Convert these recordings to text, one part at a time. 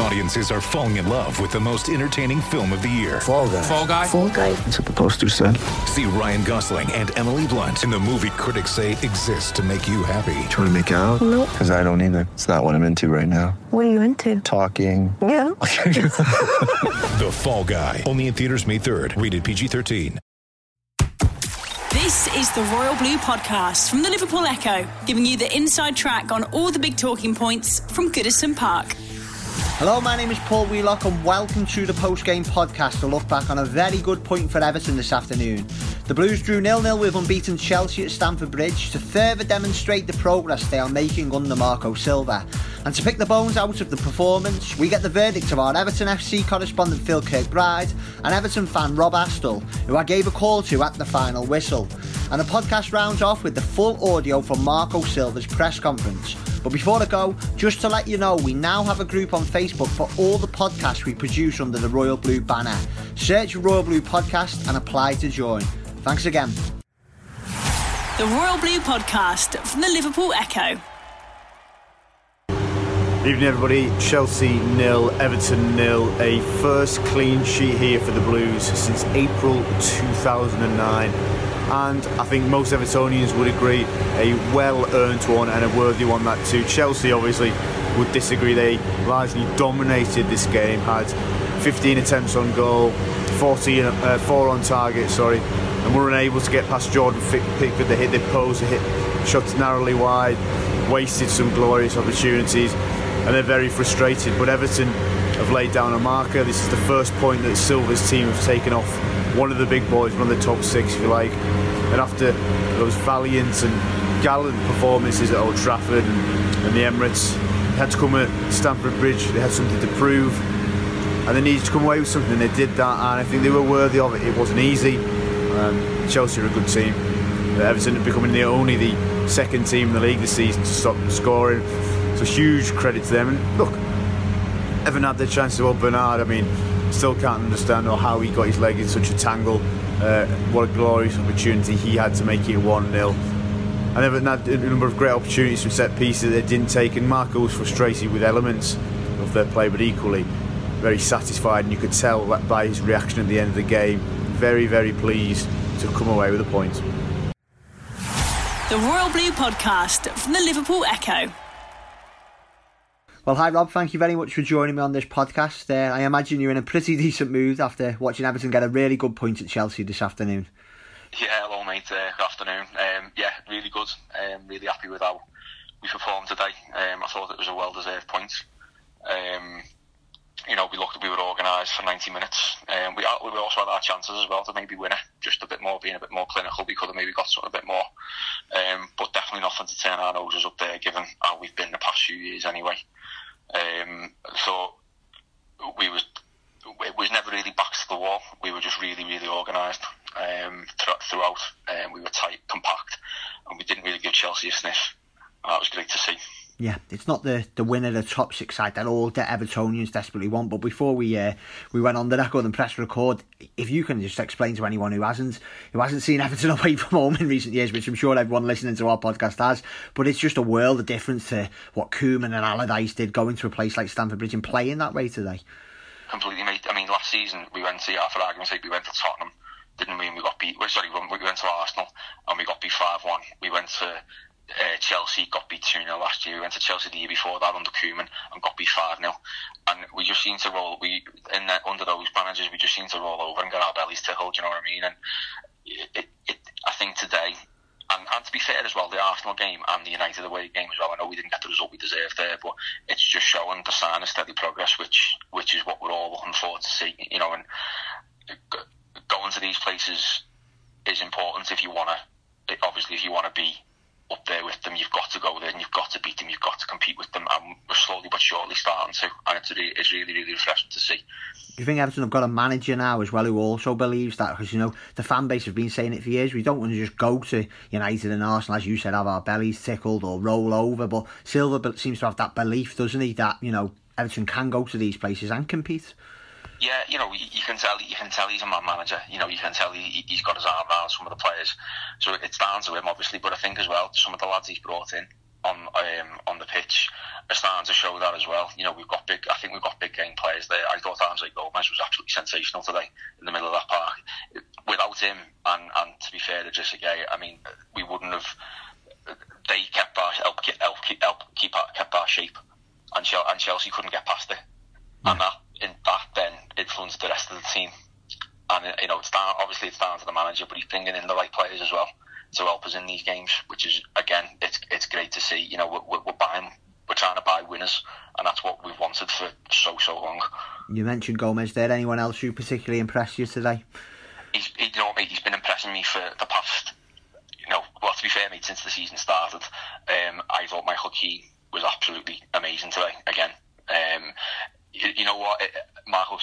Audiences are falling in love with the most entertaining film of the year. Fall guy. Fall guy. Fall guy. That's what the poster said. See Ryan Gosling and Emily Blunt in the movie critics say exists to make you happy. Trying to make it out? Nope. Because I don't either. It's not what I'm into right now. What are you into? Talking. Yeah. The Fall Guy. Only in theaters May 3rd. Rated PG-13. This is the Royal Blue Podcast from the Liverpool Echo, giving you the inside track on all the big talking points from Goodison Park. Hello, my name is Paul Wheelock and welcome to the post game podcast to look back on a very good point for Everton this afternoon. The Blues drew 0 0 with unbeaten Chelsea at Stamford Bridge to further demonstrate the progress they are making under Marco Silva. And to pick the bones out of the performance, we get the verdict of our Everton FC correspondent Phil Kirkbride and Everton fan Rob Astell, who I gave a call to at the final whistle. And the podcast rounds off with the full audio from Marco Silva's press conference. But before I go, just to let you know, we now have a group on Facebook for all the podcasts we produce under the Royal Blue banner. Search Royal Blue Podcast and apply to join. Thanks again. The Royal Blue Podcast from the Liverpool Echo. Evening, everybody. Chelsea nil, Everton nil. A first clean sheet here for the Blues since April 2009. And I think most Evertonians would agree a well earned one and a worthy one, that too. Chelsea obviously would disagree. They largely dominated this game, had 15 attempts on goal, 14, uh, 4 on target, sorry, and were unable to get past Jordan Pickford. They hit their post, hit shots narrowly wide, wasted some glorious opportunities and they're very frustrated. But Everton have laid down a marker. This is the first point that Silva's team have taken off one of the big boys, one of the top six, if you like. And after those valiant and gallant performances at Old Trafford and, and the Emirates, they had to come at Stamford Bridge. They had something to prove, and they needed to come away with something. They did that, and I think they were worthy of it. It wasn't easy. Um, Chelsea are a good team. Everton are becoming the only the second team in the league this season to stop scoring. So huge credit to them. And look, Evan had their chance to help Bernard. I mean, still can't understand or how he got his leg in such a tangle. Uh, what a glorious opportunity he had to make it 1 0. And Everton had a number of great opportunities from set pieces that they didn't take. And Marco was frustrated with elements of their play, but equally very satisfied. And you could tell by his reaction at the end of the game, very, very pleased to come away with a point. The Royal Blue Podcast from the Liverpool Echo. Well, hi Rob, thank you very much for joining me on this podcast. Uh, I imagine you're in a pretty decent mood after watching Everton get a really good point at Chelsea this afternoon. Yeah, hello mate, uh, good afternoon. Um, yeah, really good. Um, really happy with how we performed today. Um, I thought it was a well-deserved point. Um, you know, we looked, we were organised for 90 minutes. Um, we, we also had our chances as well to maybe win it, just a bit more, being a bit more clinical. We could have maybe got something a bit more, um, but definitely nothing to turn our noses up there, given how we've been the past few years anyway. Um, so we was it was never really backs to the wall. We were just really, really organised um, throughout. Um, we were tight, compact, and we didn't really give Chelsea a sniff. That was great to see. Yeah, it's not the, the winner, the top six side that all the Evertonians desperately want. But before we uh, we went on the record and press record, if you can just explain to anyone who hasn't who hasn't seen Everton away from home in recent years, which I'm sure everyone listening to our podcast has, but it's just a world of difference to what Koeman and Allardyce did going to a place like Stamford Bridge and playing that way today. Completely, mate. I mean, last season we went to, yeah, for argument's sake, we went to Tottenham, didn't we? And we got beat. Sorry, we went to Arsenal and we got beat five one. We went to Chelsea got beat 2 0 last year. We went to Chelsea the year before that under Koeman and got beat 5 0. And we just seem to roll, we in the, under those managers, we just seem to roll over and get our bellies tickled, you know what I mean? And it, it, I think today, and, and to be fair as well, the Arsenal game and the United away game as well, I know we didn't get the result we deserved there, but it's just showing the sign of steady progress, which which is what we're all looking forward to see, you know, and going to these places is important if you want to, obviously, if you want to be up there with them. You've got to go there and you've got to beat them. You've got to compete with them. And we're slowly but surely starting to. And it's really, it's really, really refreshing to see. You think Everton have got a manager now as well who also believes that? Because, you know, the fan base have been saying it for years. We don't want to just go to United and Arsenal, as you said, have our bellies tickled or roll over. But Silva seems to have that belief, doesn't he, that, you know, Everton can go to these places and compete. Yeah, you know, you, you, can tell you can tell he's a man manager. You know, you can tell he, he's got his arm around some of the players. So it's down to him, obviously. But I think as well, some of the lads he's brought in on um, on the pitch are starting to show that as well. You know, we've got big. I think we've got big game players there. I thought Andre Gomes was absolutely sensational today in the middle of that park. Without him, and and to be fair to Idrissa Gueye, I mean, we wouldn't have. They kept our help, help, help keep our, kept our shape, and Chelsea couldn't get past it, and that in that then influenced the rest of the team. And you know, it's down. Obviously, it's down to the manager, but he's bringing in the right players as well to help us in these games, which is again, it's it's great to see. You know, we're, we're buying, we're trying to buy winners, and that's what we've wanted for so so long. You mentioned Gomes There, anyone else who particularly impressed you today? He's, he, you know, mate, he's been impressing me for the past. You know, well, to be fair, mate, since the season started, um, I thought Michael Keane was absolutely amazing today. Again, um, you, you know what? It,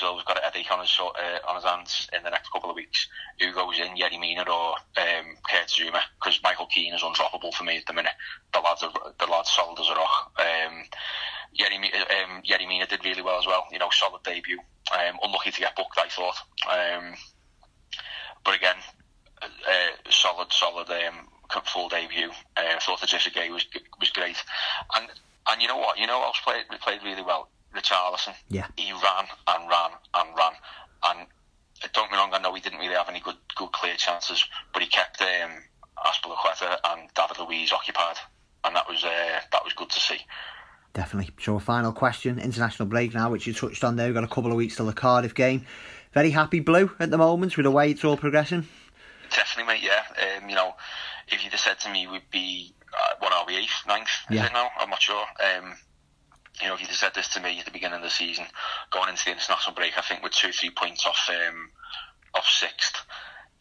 Silva's got headache on his uh, on his hands in the next couple of weeks. Who goes in, Yerry Mina or um, Kurt Zouma? Because Michael Keane is undroppable for me at the minute. The lads are the lads solid as a rock. Um, Yerry, um, Yerry Mina did really well as well. You know, solid debut. Um, unlucky to get booked, I thought. Um, but again, uh, solid, solid um, full debut. Uh, thought that Idrissa Gueye was was great. And and you know what? You know else played played really well Richarlison. Yeah. He ran and ran and ran. And don't get me wrong, I know he didn't really have any good, good clear chances, but he kept um, Azpilicueta and David Luiz occupied, and that was uh, that was good to see. Definitely. So a final question, international break now, which you touched on there. We've got a couple of weeks till the Cardiff game. Very happy blue at the moment with the way it's all progressing. Definitely, mate. Yeah. Um, you know, if you'd have said to me we'd be uh, what are we eighth, ninth? Is Yeah. it now? I'm not sure. Um, you know, if you'd have said this to me at the beginning of the season, going into the international break, I think we're two, three points off um, off sixth,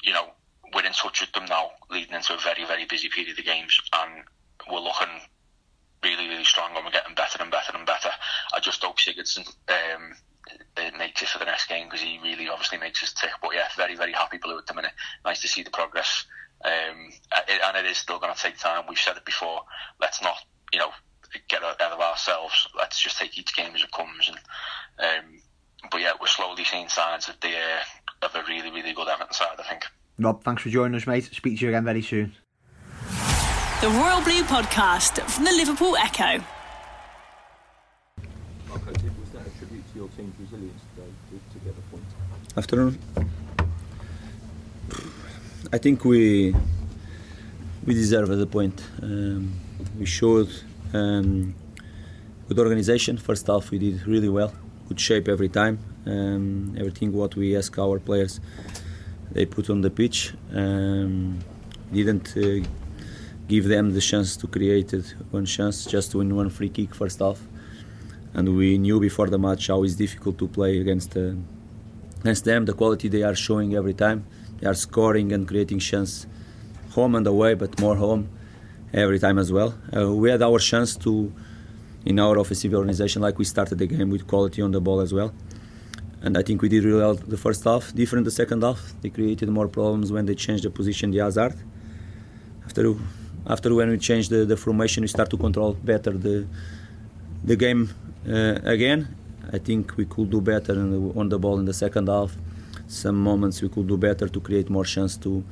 you know, we're in touch with them now, leading into a very, very busy period of games, and we're looking really, really strong, and we're getting better and better and better. I just hope Sigurdsson um, uh, makes it for the next game because he really obviously makes us tick. But yeah, very, very happy blue at the minute. Nice to see the progress. Um, and it is still going to take time. We've said it before. Let's not, you know, get ahead of ourselves. Let's just take each game as it comes. And um, but yeah, we're slowly seeing signs of the uh, of a really, really good Everton side. I think. Rob, thanks for joining us, mate. Speak to you again very soon. The Royal Blue Podcast from the Liverpool Echo. Marco, was that a tribute to your team's resilience today to, to get the point? afternoon. I think we we deserve the point. Um, we showed um, good organization. First half we did really well, good shape every time. Um, everything what we ask our players, they put on the pitch. Um, didn't uh, give them the chance to create it, one chance just to win one free kick first half. And we knew before the match how it's difficult to play against. Uh, against them, the quality they are showing every time. They are scoring and creating chance, home and away, but more home every time as well. Uh, we had our chance to, in our offensive organization, like we started the game with quality on the ball as well. And I think we did really well the first half. Different the second half. They created more problems when they changed the position, the Hazard. After, after when we changed the, the formation, we start to control better the, the game uh, again. I think we could do better on the, on the ball in the second half. Some moments we could do better to create more chance to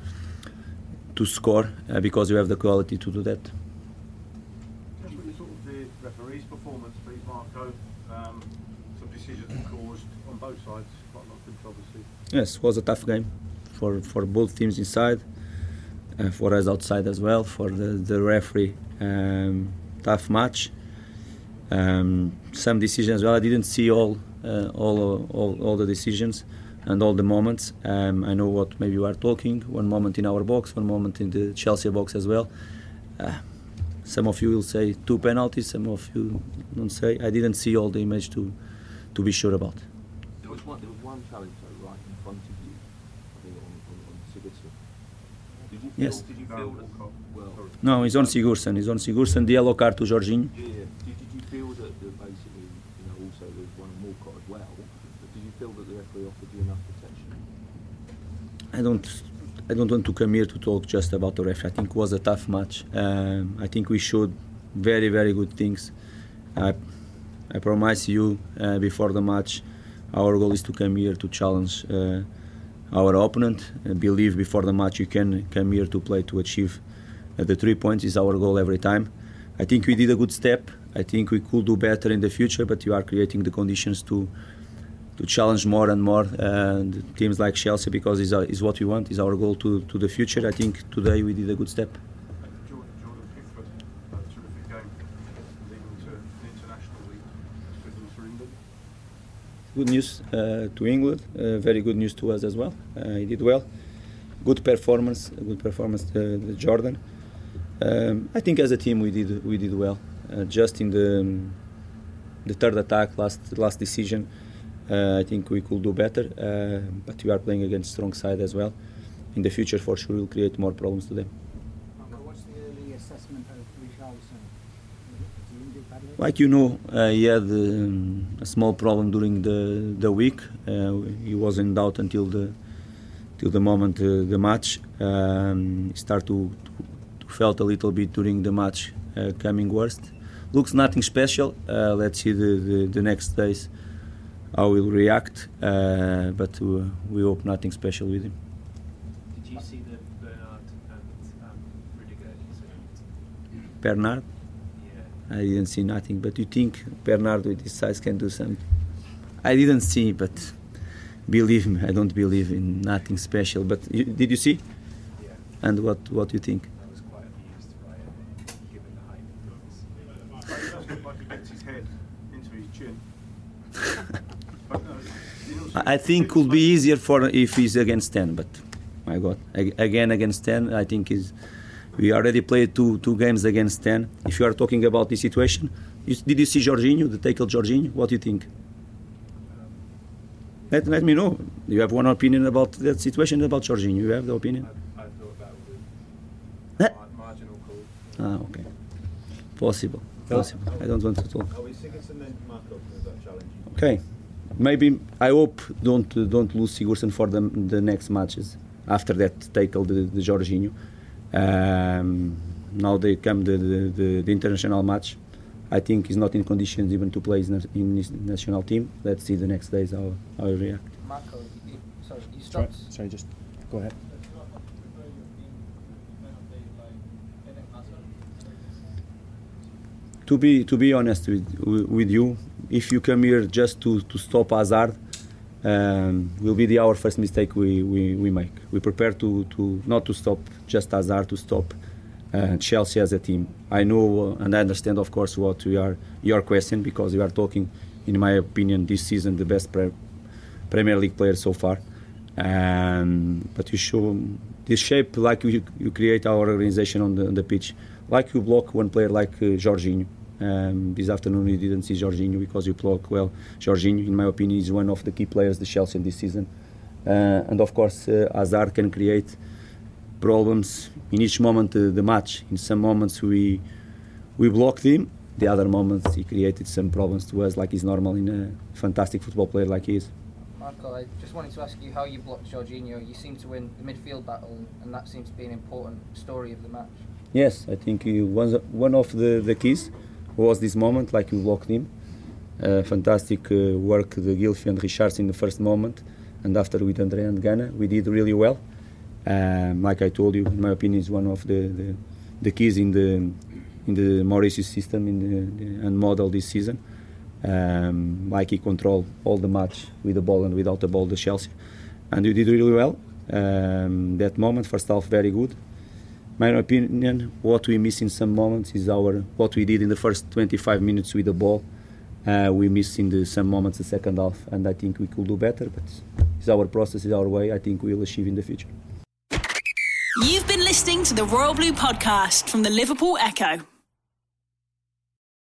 to score uh, because you have the quality to do that. Just with sort of the referee's performance, please, Marco. Um, some decisions caused on both sides, quite a lot of controversy. Yes, it was a tough game for, for both teams inside, uh, for us outside as well, for the, the referee. Um, tough match. Um, some decisions well. I didn't see all, uh, all, all, all the decisions and all the moments. Um, I know what maybe you are talking. One moment in our box, one moment in the Chelsea box as well. Uh, some of you will say two penalties, some of you don't say. I didn't see all the image to, to be sure about. There was one, there was one challenge though, right in front of you, I think, on, on, on Sigurdsson. Did you feel, Yes. Did you feel that, well, No, he's on Sigurdsson. He's on Sigurdsson. The yellow card to Jorginho. yeah, did, did you feel that, that basically, you know, also there was one on Walcott as well, but did you feel that the referee offered you enough protection? I don't. I don't want to come here to talk just about the referee. I think it was a tough match. Um, I think we showed very, very good things. I, I promise you uh, before the match, our goal is to come here to challenge uh, our opponent. Uh, believe before the match you can come here to play to achieve uh, the three points is our goal every time. I think we did a good step. I think we could do better in the future, but you are creating the conditions to to challenge more and more uh, teams like Chelsea because is is what we want. Is our goal to to the future. I think today we did a good step. good news uh, to England, uh, very good news to us as well. Uh, he did well, good performance, good performance to, to Jordan. Um, I think as a team we did we did well. Uh, just in the um, the third attack, last last decision, uh, I think we could do better. Uh, but we are playing against strong side as well. In the future, for sure, we'll create more problems to them. What's the early assessment of Richarlison? Like you know, uh, he had um, a small problem during the the week. Uh, he was in doubt until the till the moment uh, the match. Um, he started to, to, to, felt a little bit during the match uh, coming worst. Looks nothing special. Uh, let's see the, the, the, next days how he'll react. Uh, but we hope nothing special with him. Did you see the Bernard and um, Rudiger incident? Bernard. I didn't see nothing. But you think Bernard with his size can do something? I didn't see, but believe me, I don't believe in nothing special. But you, did you see? Yeah. And what what do you think? I was quite amused by it, given the height of That's like he gets his head into his chin. I think could be easier for if he's against ten, but my God, again against ten, I think is we already played two two games against ten. If you are talking about this situation, you, did you see Jorginho, the tackle Jorginho? What do you think? Let, let me know. You have one opinion about that situation about Jorginho. You have the opinion? I, I thought that was marginal call. Ah, okay. Possible. Possible. I don't want to talk. Are we Sigurdsson then, Marco, for that challenge? Okay. Maybe I hope don't don't lose Sigurdsson for the the next matches after that tackle the, the Jorginho. Um, now they come the, the, the, international match. I think he's not in conditions even to play in his national team. Let's see the next days how, how he react. Marco, you, sorry, you stopped. Sorry, sorry, just go ahead. To be to be honest with with you, if you come here just to, to stop Hazard, um, will be the our first mistake we, we, we make. We prepare to, to not to stop just Hazard, to stop uh, Chelsea as a team. I know and I understand, of course, what we are your question because you are talking, in my opinion, this season the best pre- Premier League player so far. Um, but you show this shape like you, you create our organization on the, on the pitch, like you block one player like uh, Jorginho. Um, this afternoon we didn't see Jorginho because you block well. Jorginho, in my opinion, is one of the key players the Chelsea this season. Uh, and of course, uh, Hazard can create problems in each moment of the match. In some moments we we blocked him. The other moments he created some problems to us, like he's normal in a fantastic football player like he is. Marco, I just wanted to ask you how you blocked Jorginho. You seem to win the midfield battle, and that seems to be an important story of the match. Yes, I think he was one of the, the keys was this moment, like you blocked him. Uh, fantastic uh, work, the Gylfi and Richards in the first moment, and after with Andre and Gana, we did really well. Um, like I told you, in my opinion, is one of the, the, the keys in the in the Maurizio system in the, the, and model this season. Um, like he controlled all the match with the ball and without the ball, the Chelsea, and you did really well. Um, that moment, first half, very good my opinion, what we miss in some moments is our what we did in the first 25 minutes with the ball. Uh, we miss in the, some moments the second half, and I think we could do better. But it's our process, it's our way. I think we will achieve in the future. You've been listening to the Royal Blue podcast from the Liverpool Echo.